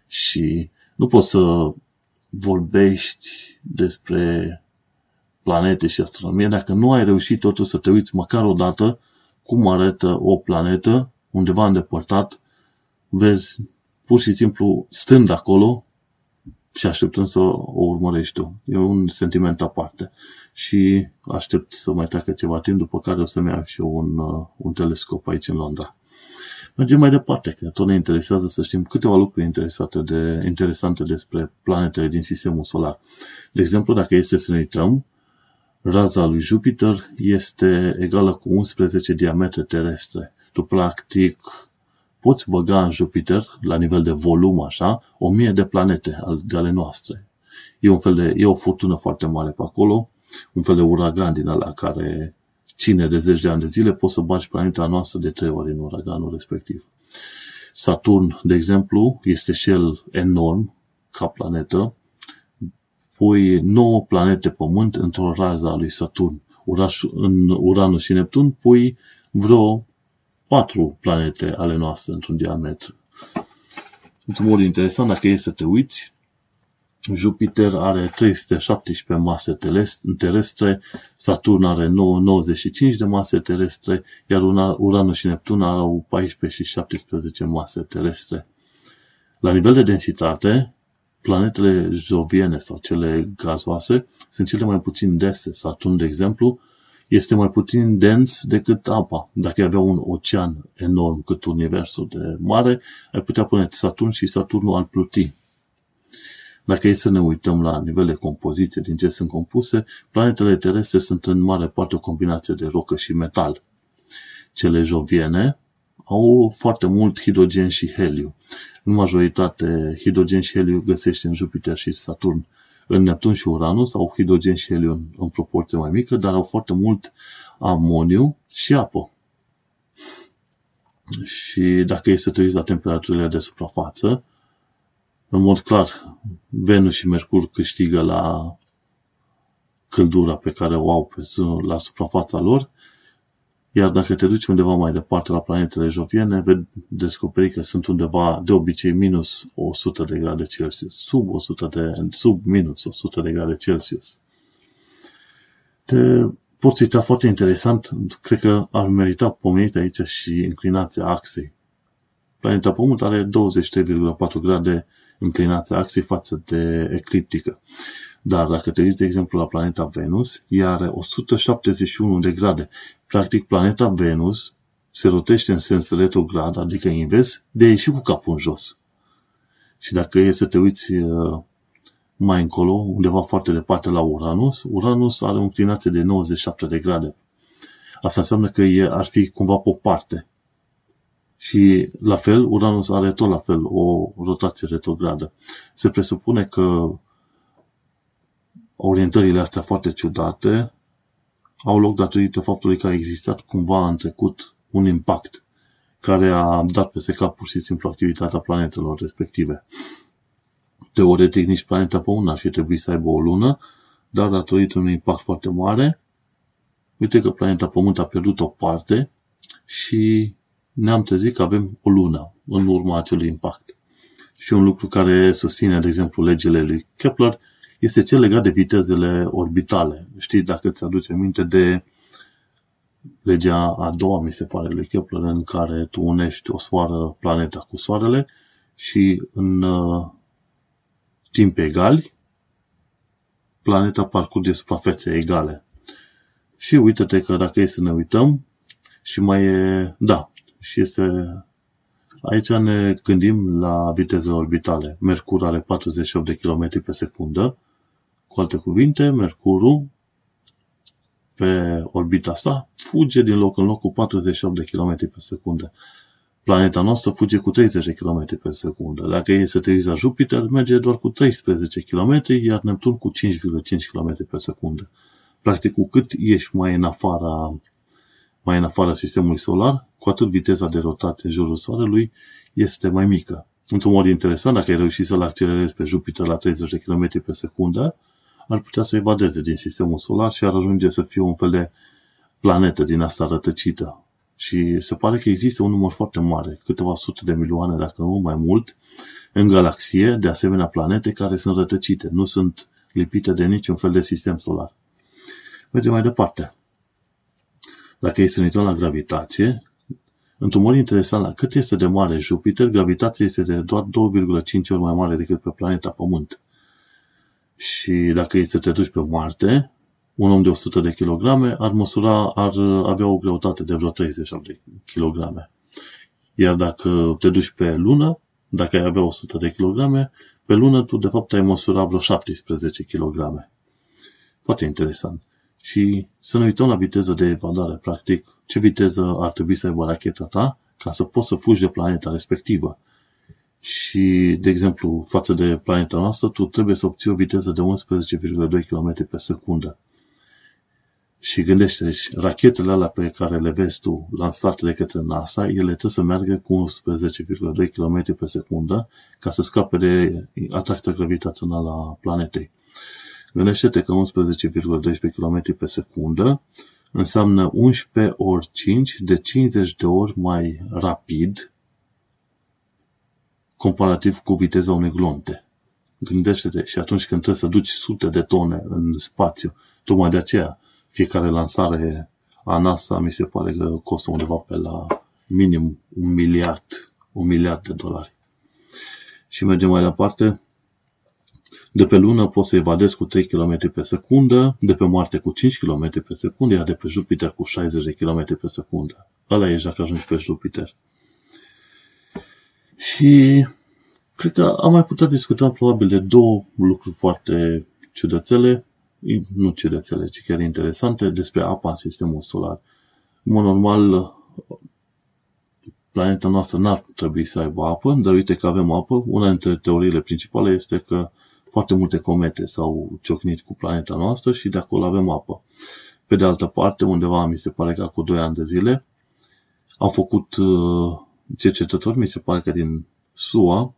Și nu poți să vorbești despre planete și astronomie, dacă nu ai reușit totuși să te uiți măcar o dată cum arată o planetă undeva îndepărtat, vezi pur și simplu stând acolo și așteptând să o urmărești tu. E un sentiment aparte. Și aștept să mai treacă ceva timp, după care o să-mi iau și eu un, uh, un telescop aici în Londra. Mergem mai departe, că tot ne interesează să știm câteva lucruri interesante, de, interesante despre planetele din sistemul solar. De exemplu, dacă este să ne uităm, raza lui Jupiter este egală cu 11 diametre terestre. Tu, practic, poți băga în Jupiter, la nivel de volum, așa, o mie de planete de ale noastre. E, un fel de, e o furtună foarte mare pe acolo, un fel de uragan din ala care ține de zeci de ani de zile, poți să bagi planeta noastră de trei ori în uraganul respectiv. Saturn, de exemplu, este și el enorm ca planetă, pui 9 planete Pământ într-o rază a lui Saturn. Uraș, în Uranus și Neptun pui vreo 4 planete ale noastre într-un diametru. Într-un mod interesant, dacă e să te uiți, Jupiter are 317 mase terestre, Saturn are 95 de mase terestre, iar Uranus și Neptun au 14 și 17 mase terestre. La nivel de densitate, planetele joviene sau cele gazoase sunt cele mai puțin dese. Saturn, de exemplu, este mai puțin dens decât apa. Dacă ai avea un ocean enorm cât universul de mare, ai putea pune Saturn și Saturnul al pluti. Dacă e să ne uităm la nivel de compoziție, din ce sunt compuse, planetele terestre sunt în mare parte o combinație de rocă și metal. Cele joviene au foarte mult hidrogen și heliu. În majoritate, hidrogen și heliu găsești în Jupiter și Saturn. În Neptun și Uranus au hidrogen și heliu în, în proporție mai mică, dar au foarte mult amoniu și apă. Și dacă e să te uiți la temperaturile de suprafață, în mod clar, Venus și Mercur câștigă la căldura pe care o au pe, la suprafața lor, iar dacă te duci undeva mai departe la planetele joviene, vei descoperi că sunt undeva de obicei minus 100 de grade Celsius, sub, 100 de, sub minus 100 de grade Celsius. Te poți uita foarte interesant, cred că ar merita pomenit aici și inclinația axei. Planeta Pământ are 23,4 grade inclinația axei față de ecliptică. Dar dacă te uiți, de exemplu, la planeta Venus, ea are 171 de grade. Practic, planeta Venus se rotește în sens retrograd, adică invers, de a ieși cu capul în jos. Și dacă e să te uiți uh, mai încolo, undeva foarte departe la Uranus, Uranus are o inclinație de 97 de grade. Asta înseamnă că e, ar fi cumva pe o parte. Și la fel, Uranus are tot la fel o rotație retrogradă. Se presupune că orientările astea foarte ciudate au loc datorită faptului că a existat cumva în trecut un impact care a dat peste cap pur și simplu activitatea planetelor respective. Teoretic, nici planeta Pământ ar fi trebuit să aibă o lună, dar datorită unui impact foarte mare, uite că planeta Pământ a pierdut o parte și ne-am trezit că avem o lună în urma acelui impact. Și un lucru care susține, de exemplu, legile lui Kepler este cel legat de vitezele orbitale. Știi, dacă îți aduce minte de legea a doua, mi se pare, lui Kepler, în care tu unești o soară planeta cu soarele și în uh, timp egali, planeta parcurge suprafețe egale. Și uite-te că dacă e să ne uităm, și mai e, da, și este Aici ne gândim la viteze orbitale. Mercur are 48 de km pe secundă. Cu alte cuvinte, Mercurul pe orbita sa fuge din loc în loc cu 48 de km pe secundă. Planeta noastră fuge cu 30 de km pe secundă. Dacă e să te la Jupiter, merge doar cu 13 km, iar Neptun cu 5,5 km pe secundă. Practic, cu cât ești mai în afara mai în afara sistemului solar, cu atât viteza de rotație în jurul Soarelui este mai mică. Într-un mod interesant, dacă ai reușit să-l accelerezi pe Jupiter la 30 de km pe secundă, ar putea să evadeze din sistemul solar și ar ajunge să fie un fel de planetă din asta rătăcită. Și se pare că există un număr foarte mare, câteva sute de milioane, dacă nu mai mult, în galaxie, de asemenea planete care sunt rătăcite, nu sunt lipite de niciun fel de sistem solar. Mergem mai departe. Dacă este să ne uităm la gravitație, într-un mod interesant, la cât este de mare Jupiter, gravitația este de doar 2,5 ori mai mare decât pe planeta Pământ. Și dacă este să te duci pe Marte, un om de 100 de kg ar măsura, ar avea o greutate de vreo 30 de kg. Iar dacă te duci pe lună, dacă ai avea 100 de kg, pe lună tu de fapt ai măsura vreo 17 kg. Foarte interesant și să ne uităm la viteză de evadare, practic, ce viteză ar trebui să aibă racheta ta ca să poți să fugi de planeta respectivă. Și, de exemplu, față de planeta noastră, tu trebuie să obții o viteză de 11,2 km pe secundă. Și gândește deci, rachetele alea pe care le vezi tu lansate de către NASA, ele trebuie să meargă cu 11,2 km pe secundă ca să scape de atracția gravitațională a planetei. Gândește-te că 11,12 km pe secundă înseamnă 11 ori 5 de 50 de ori mai rapid comparativ cu viteza unei glonte. Gândește-te și atunci când trebuie să duci sute de tone în spațiu, tocmai de aceea fiecare lansare a NASA mi se pare că costă undeva pe la minim un miliard, un miliard de dolari. Și mergem mai departe, de pe lună poți să evadezi cu 3 km pe secundă, de pe Marte cu 5 km pe secundă, iar de pe Jupiter cu 60 de km pe secundă. Ăla e dacă ajungi pe Jupiter. Și Cred că am mai putea discuta probabil de două lucruri foarte ciudățele, nu ciudățele, ci chiar interesante, despre apa în sistemul solar. În mod normal, planeta noastră n-ar trebui să aibă apă, dar uite că avem apă. Una dintre teoriile principale este că foarte multe comete s-au ciocnit cu planeta noastră și de acolo avem apă. Pe de altă parte, undeva mi se pare că cu 2 ani de zile, au făcut uh, cercetători, mi se pare că din SUA,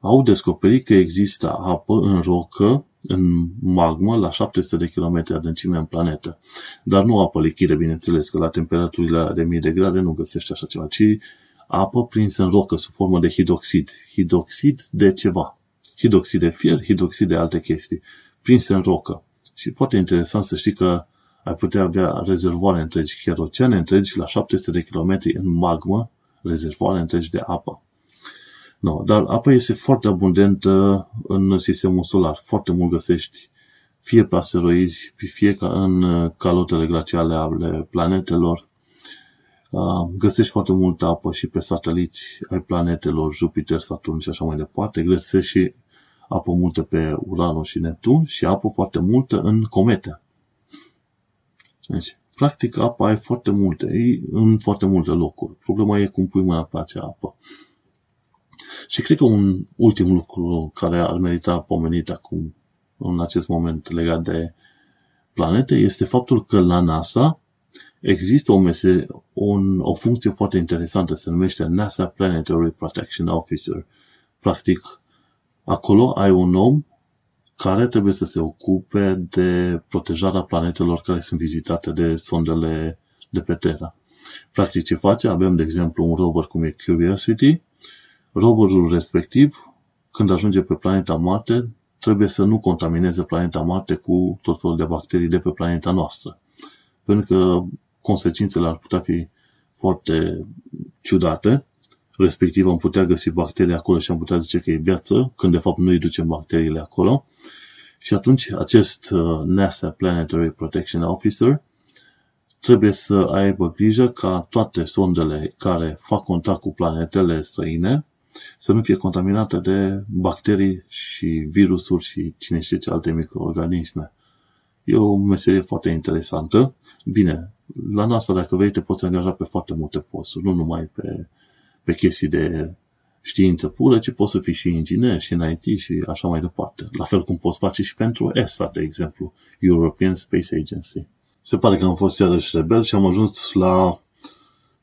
au descoperit că există apă în rocă, în magmă, la 700 de km adâncime în planetă. Dar nu apă lichidă, bineînțeles, că la temperaturile de mii de grade nu găsești așa ceva, ci apă prinsă în rocă sub formă de hidroxid. Hidroxid de ceva. Hidroxid de fier, hidroxid de alte chestii. Prinsă în rocă. Și foarte interesant să știi că ai putea avea rezervoare întregi, chiar oceane întregi, la 700 de km în magmă, rezervoare întregi de apă. No, dar apa este foarte abundentă în sistemul solar. Foarte mult găsești fie pe asteroizi, fie ca în calotele glaciale ale planetelor. Găsești foarte multă apă și pe sateliți ai planetelor, Jupiter, Saturn și așa mai departe. Găsești și apă multă pe Uranus și Neptun și apă foarte multă în comete. Deci, practic, apa ai foarte multe, e în foarte multe locuri. Problema e cum pui mâna pe acea apă. Și cred că un ultim lucru care ar merita pomenit acum, în acest moment legat de planete, este faptul că la NASA există o, mese, un, o funcție foarte interesantă, se numește NASA Planetary Protection Officer. Practic, acolo ai un om care trebuie să se ocupe de protejarea planetelor care sunt vizitate de sondele de pe Terra. Practic ce face? Avem, de exemplu, un rover cum e Curiosity. Roverul respectiv, când ajunge pe planeta Marte, trebuie să nu contamineze planeta Marte cu tot felul de bacterii de pe planeta noastră. Pentru că consecințele ar putea fi foarte ciudate, respectiv am putea găsi bacterii acolo și am putea zice că e viață, când de fapt nu îi ducem bacteriile acolo. Și atunci acest uh, NASA Planetary Protection Officer trebuie să aibă grijă ca toate sondele care fac contact cu planetele străine să nu fie contaminate de bacterii și virusuri și cine știe ce alte microorganisme. E o meserie foarte interesantă. Bine, la NASA, dacă vrei, te poți angaja pe foarte multe posturi, nu numai pe, pe chestii de știință pură, ci poți să fii și inginer și în IT și așa mai departe. La fel cum poți face și pentru ESA, de exemplu, European Space Agency. Se pare că am fost iarăși rebel și am ajuns la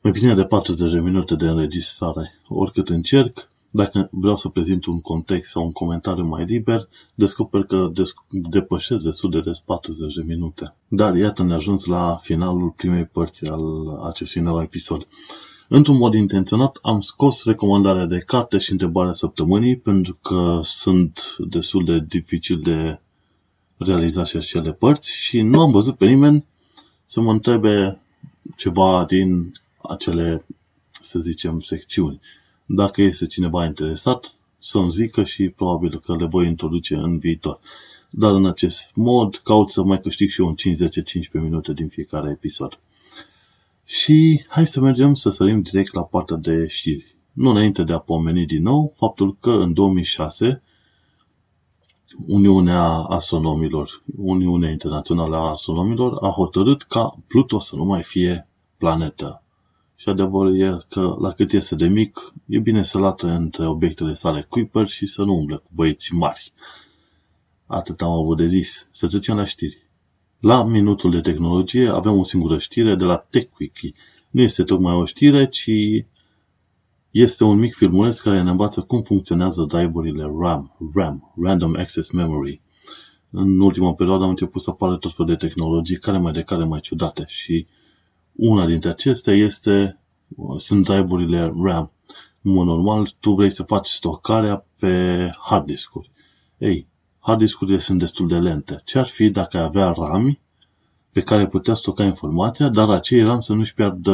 mai bine de 40 de minute de înregistrare. Oricât încerc, dacă vreau să prezint un context sau un comentariu mai liber, descoper că depășesc destul de des 40 de minute. Dar iată ne ajuns la finalul primei părți al acestui nou episod. Într-un mod intenționat am scos recomandarea de carte și întrebarea săptămânii pentru că sunt destul de dificil de realizat și acele părți și nu am văzut pe nimeni să mă întrebe ceva din acele, să zicem, secțiuni. Dacă este cineva interesat, să-mi zică și probabil că le voi introduce în viitor. Dar în acest mod caut să mai câștig și eu un 5-10-15 minute din fiecare episod. Și hai să mergem să sărim direct la partea de știri. Nu înainte de a pomeni din nou faptul că în 2006 Uniunea Astronomilor, Uniunea Internațională a Astronomilor a hotărât ca Pluto să nu mai fie planetă. Și adevărul e că la cât este de mic, e bine să lată între obiectele sale Kuiper și să nu umble cu băieții mari. Atât am avut de zis. Să trecem la știri. La minutul de tehnologie avem o singură știre de la TechWiki. Nu este tocmai o știre, ci este un mic filmuleț care ne învață cum funcționează driverurile RAM, RAM, Random Access Memory. În ultima perioadă am început să apară tot felul de tehnologii care mai de care mai ciudate și una dintre acestea este, sunt driverurile RAM. În mod normal, tu vrei să faci stocarea pe hard discuri. Ei, hard discurile sunt destul de lente. Ce ar fi dacă ai avea RAM pe care putea stoca informația, dar acei RAM să nu-și piardă,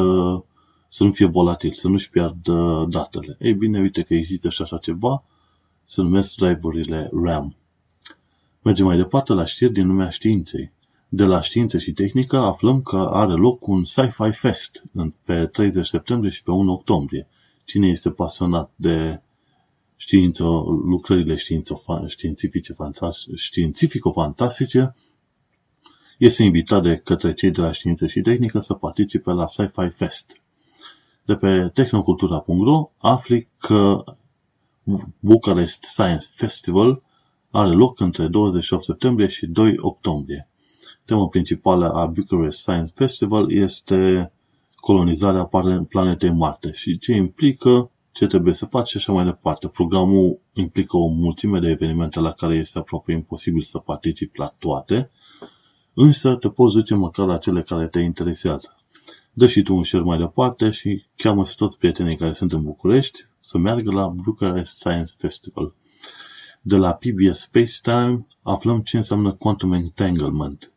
să nu fie volatil, să nu-și piardă datele. Ei bine, uite că există și așa ceva, se numesc driverurile RAM. Mergem mai departe la știri din lumea științei. De la știință și tehnică aflăm că are loc un Sci-Fi Fest pe 30 septembrie și pe 1 octombrie. Cine este pasionat de știință, lucrările științifice, științifico-fantastice, este invitat de către cei de la știință și tehnică să participe la Sci-Fi Fest. De pe tehnocultura.ro afli că Bucharest Science Festival are loc între 28 septembrie și 2 octombrie. Tema principală a Bucharest Science Festival este colonizarea planetei Marte și ce implică, ce trebuie să faci și așa mai departe. Programul implică o mulțime de evenimente la care este aproape imposibil să participi la toate, însă te poți duce măcar la cele care te interesează. Dă și tu un share mai departe și cheamă toți prietenii care sunt în București să meargă la Bucharest Science Festival. De la PBS Spacetime aflăm ce înseamnă Quantum Entanglement.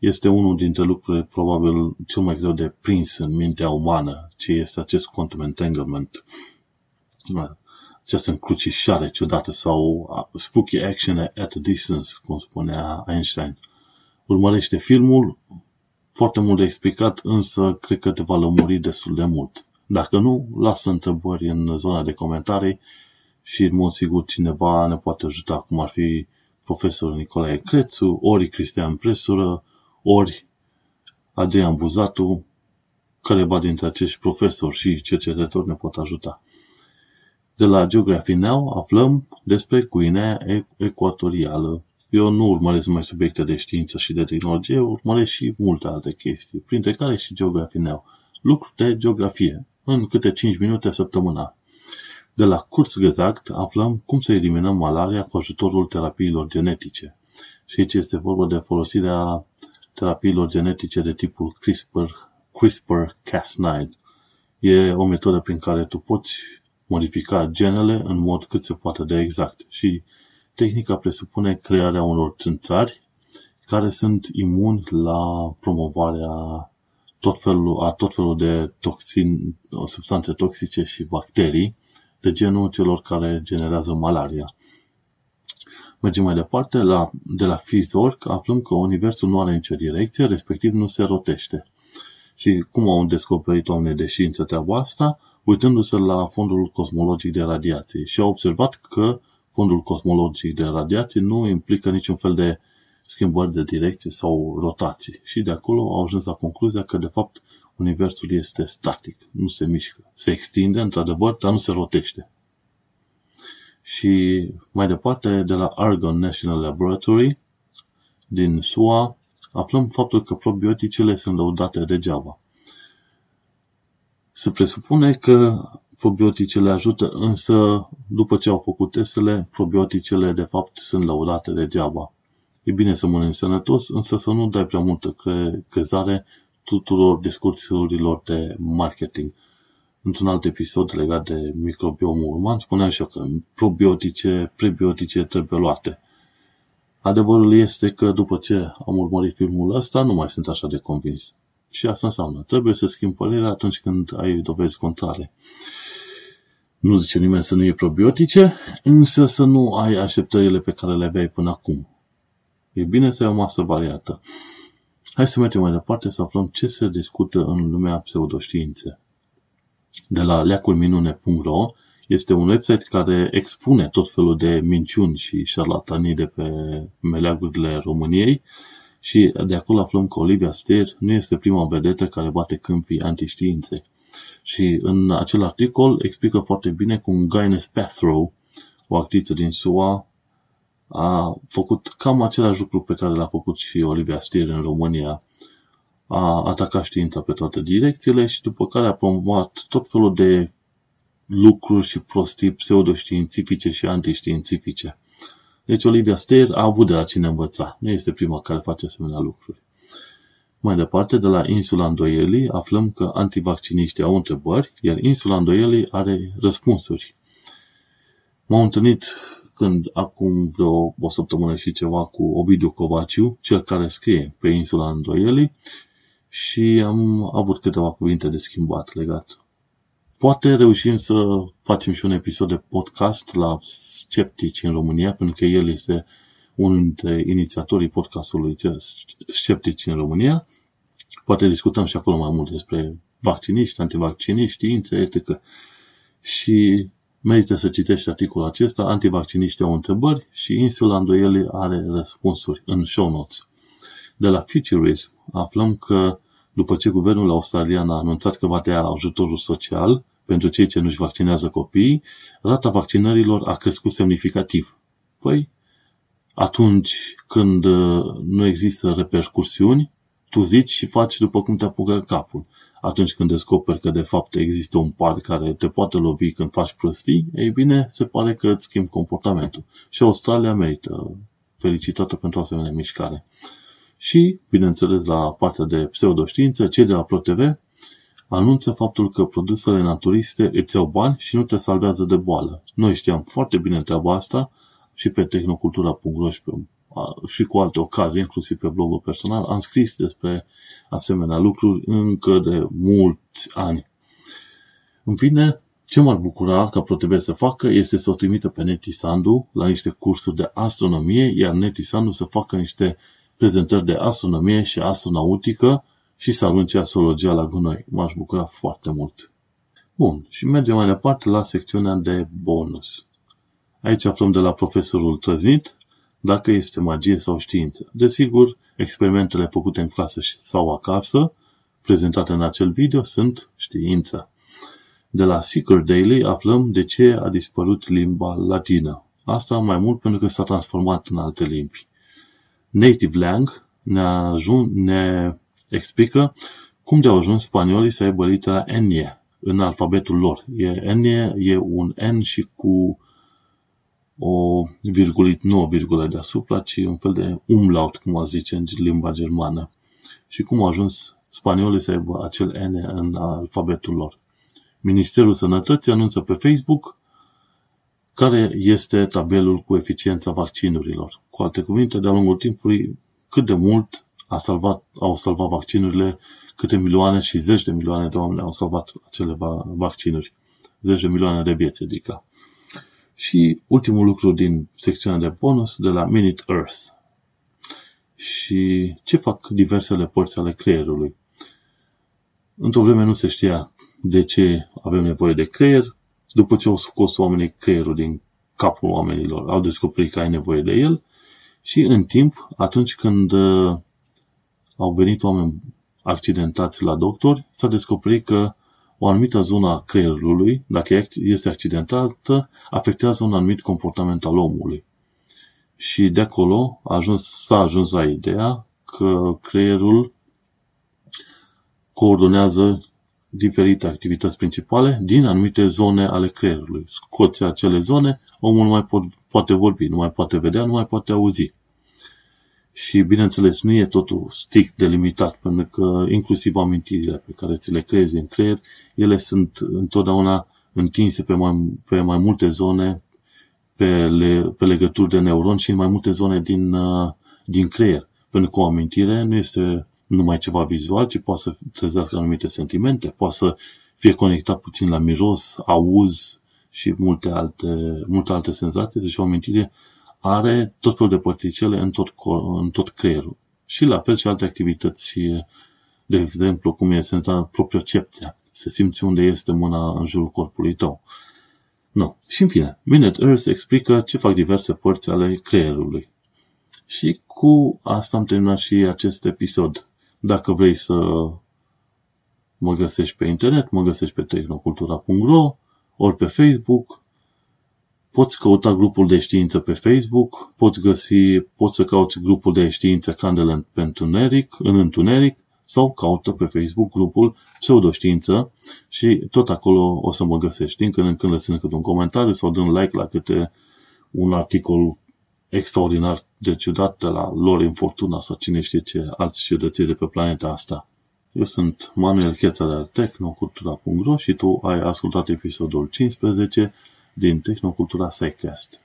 Este unul dintre lucrurile probabil cel mai greu de prins în mintea umană, ce este acest Quantum Entanglement. Această încrucișare ciudată sau spooky action at a distance, cum spunea Einstein. Urmărește filmul, foarte mult de explicat, însă cred că te va lămuri destul de mult. Dacă nu, lasă întrebări în zona de comentarii și în mod sigur cineva ne poate ajuta, cum ar fi profesorul Nicolae Crețu, ori Cristian Presură, ori Adrian Buzatu, careva dintre acești profesori și cercetători ne pot ajuta. De la Geography Now aflăm despre Guinea Ecuatorială. Eu nu urmăresc mai subiecte de știință și de tehnologie, urmăresc și multe alte chestii, printre care și Geography Now. Lucruri de geografie, în câte 5 minute săptămâna. De la Kurzgesagt aflăm cum să eliminăm malaria cu ajutorul terapiilor genetice. Și aici este vorba de folosirea terapiilor genetice de tipul CRISPR, CRISPR-Cas9. E o metodă prin care tu poți modifica genele în mod cât se poate de exact și tehnica presupune crearea unor țânțari care sunt imuni la promovarea tot felul, a tot felul de toxin, substanțe toxice și bacterii de genul celor care generează malaria. Mergem mai departe, la, de la Fizzork aflăm că Universul nu are nicio direcție, respectiv nu se rotește. Și cum au descoperit oamenii de știință treaba asta? Uitându-se la fondul cosmologic de radiații și au observat că fondul cosmologic de radiații nu implică niciun fel de schimbări de direcție sau rotații. Și de acolo au ajuns la concluzia că, de fapt, Universul este static, nu se mișcă. Se extinde, într-adevăr, dar nu se rotește. Și mai departe, de la Argonne National Laboratory din SUA, aflăm faptul că probioticele sunt lăudate degeaba. Se presupune că probioticele ajută, însă după ce au făcut testele, probioticele de fapt sunt lăudate degeaba. E bine să mănânci sănătos, însă să nu dai prea multă cre- crezare tuturor discursurilor de marketing. Într-un alt episod legat de microbiomul uman, spuneam și eu că probiotice, prebiotice trebuie luate. Adevărul este că după ce am urmărit filmul ăsta, nu mai sunt așa de convins. Și asta înseamnă, trebuie să schimbi părerea atunci când ai dovezi contrare. Nu zice nimeni să nu iei probiotice, însă să nu ai așteptările pe care le aveai până acum. E bine să ai o masă variată. Hai să mergem mai departe să aflăm ce se discută în lumea pseudoștiințe. De la leaculminune.ro este un website care expune tot felul de minciuni și șarlatanii de pe meleagurile României și de acolo aflăm că Olivia Steer nu este prima vedetă care bate câmpii antiștiinței. Și în acel articol explică foarte bine cum Guinness Pathrow, o actriță din SUA, a făcut cam același lucru pe care l-a făcut și Olivia Stier în România. A atacat știința pe toate direcțiile și după care a promovat tot felul de lucruri și prostii pseudoștiințifice și antiștiințifice. Deci Olivia Stier a avut de la cine învăța. Nu este prima care face asemenea lucruri. Mai departe, de la insula Îndoielii, aflăm că antivacciniștii au întrebări, iar insula Îndoielii are răspunsuri. M-am întâlnit când acum vreo o săptămână și ceva cu Ovidiu Covaciu, cel care scrie pe insula Îndoielii, și am avut câteva cuvinte de schimbat legat. Poate reușim să facem și un episod de podcast la Sceptici în România, pentru că el este unul dintre inițiatorii podcastului Sceptici în România. Poate discutăm și acolo mai mult despre vacciniști, antivacciniști, știință, etc. Și Merită să citești articolul acesta, antivacciniștii au întrebări și insula îndoielii are răspunsuri în show notes. De la Futurism aflăm că după ce guvernul australian a anunțat că va tăia ajutorul social pentru cei ce nu-și vaccinează copiii, rata vaccinărilor a crescut semnificativ. Păi, atunci când uh, nu există repercursiuni, tu zici și faci după cum te apucă capul. Atunci când descoperi că de fapt există un par care te poate lovi când faci prostii, ei bine, se pare că îți schimbi comportamentul. Și Australia merită felicitată pentru asemenea mișcare. Și, bineînțeles, la partea de pseudoștiință, cei de la ProTV anunță faptul că produsele naturiste îți iau bani și nu te salvează de boală. Noi știam foarte bine treaba asta și pe tehnocultura.ro și, pe, și cu alte ocazii, inclusiv pe blogul personal, am scris despre asemenea lucruri încă de mulți ani. În fine, ce m-ar bucura ca ProTV să facă este să o trimită pe Neti Sandu la niște cursuri de astronomie, iar Neti Sandu să facă niște prezentări de astronomie și astronautică și să arunce astrologia la gunoi. M-aș bucura foarte mult. Bun, și mergem mai departe la secțiunea de bonus. Aici aflăm de la profesorul trăznit dacă este magie sau știință. Desigur, experimentele făcute în clasă sau acasă, prezentate în acel video, sunt știință. De la Seeker Daily aflăm de ce a dispărut limba latină. Asta mai mult pentru că s-a transformat în alte limbi. Native Lang ne, ajun, ne explică cum de-au ajuns spaniolii să aibă litera N în alfabetul lor. E, N e un N și cu o virgulit, nu o virgulă deasupra, ci un fel de umlaut, cum a zice în limba germană. Și cum au ajuns spaniolii să aibă acel N în alfabetul lor. Ministerul Sănătății anunță pe Facebook care este tabelul cu eficiența vaccinurilor. Cu alte cuvinte, de-a lungul timpului, cât de mult a salvat, au salvat vaccinurile, câte milioane și zeci de milioane de oameni au salvat acele vaccinuri. Zeci de milioane de vieți, adică. Și ultimul lucru din secțiunea de bonus de la Minute Earth. Și ce fac diversele părți ale creierului? Într-o vreme nu se știa de ce avem nevoie de creier. După ce au scos oamenii creierul din capul oamenilor, au descoperit că ai nevoie de el și în timp, atunci când uh, au venit oameni accidentați la doctori, s-a descoperit că o anumită zonă a creierului, dacă este accidentată, afectează un anumit comportament al omului. Și de acolo a ajuns, s-a ajuns la ideea că creierul coordonează diferite activități principale din anumite zone ale creierului. Scoți acele zone, omul nu mai pot, poate vorbi, nu mai poate vedea, nu mai poate auzi. Și, bineînțeles, nu e totul strict delimitat, pentru că inclusiv amintirile pe care ți le creezi în creier, ele sunt întotdeauna întinse pe mai, pe mai multe zone, pe, le, pe legături de neuron și în mai multe zone din, uh, din creier. Pentru că o amintire nu este numai ceva vizual, ci poate să trezească anumite sentimente, poate să fie conectat puțin la miros, auz și multe alte, multe alte senzații. Deci o amintire are tot felul de particele în tot, în tot creierul. Și la fel și alte activități, de exemplu, cum e senza propiocepția, să simți unde este mâna în jurul corpului tău. Nu. Și în fine, Minute Earth explică ce fac diverse părți ale creierului. Și cu asta am terminat și acest episod. Dacă vrei să mă găsești pe internet, mă găsești pe tehnocultura.ro ori pe Facebook, Poți căuta grupul de știință pe Facebook, poți găsi, poți să cauți grupul de știință Candle pe întuneric, în întuneric, sau caută pe Facebook grupul pseudoștiință și tot acolo o să mă găsești. Din când în când lăsând câte un comentariu sau dând like la câte un articol extraordinar de ciudat de la lor Infortuna sau cine știe ce alți ciudății de pe planeta asta. Eu sunt Manuel Cheța de Technocultura.ro și tu ai ascultat episodul 15 din Tehnocultura SciCast.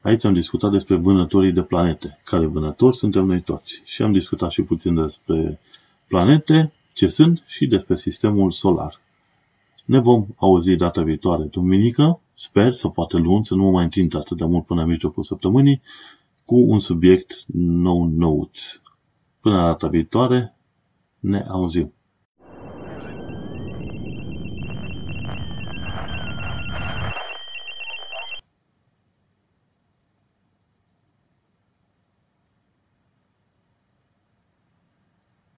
Aici am discutat despre vânătorii de planete, care vânători suntem noi toți. Și am discutat și puțin despre planete, ce sunt și despre sistemul solar. Ne vom auzi data viitoare, duminică, sper să poate lunți, să nu mă mai întind atât de mult până la mijlocul săptămânii, cu un subiect nou nouț. Până la data viitoare, ne auzim.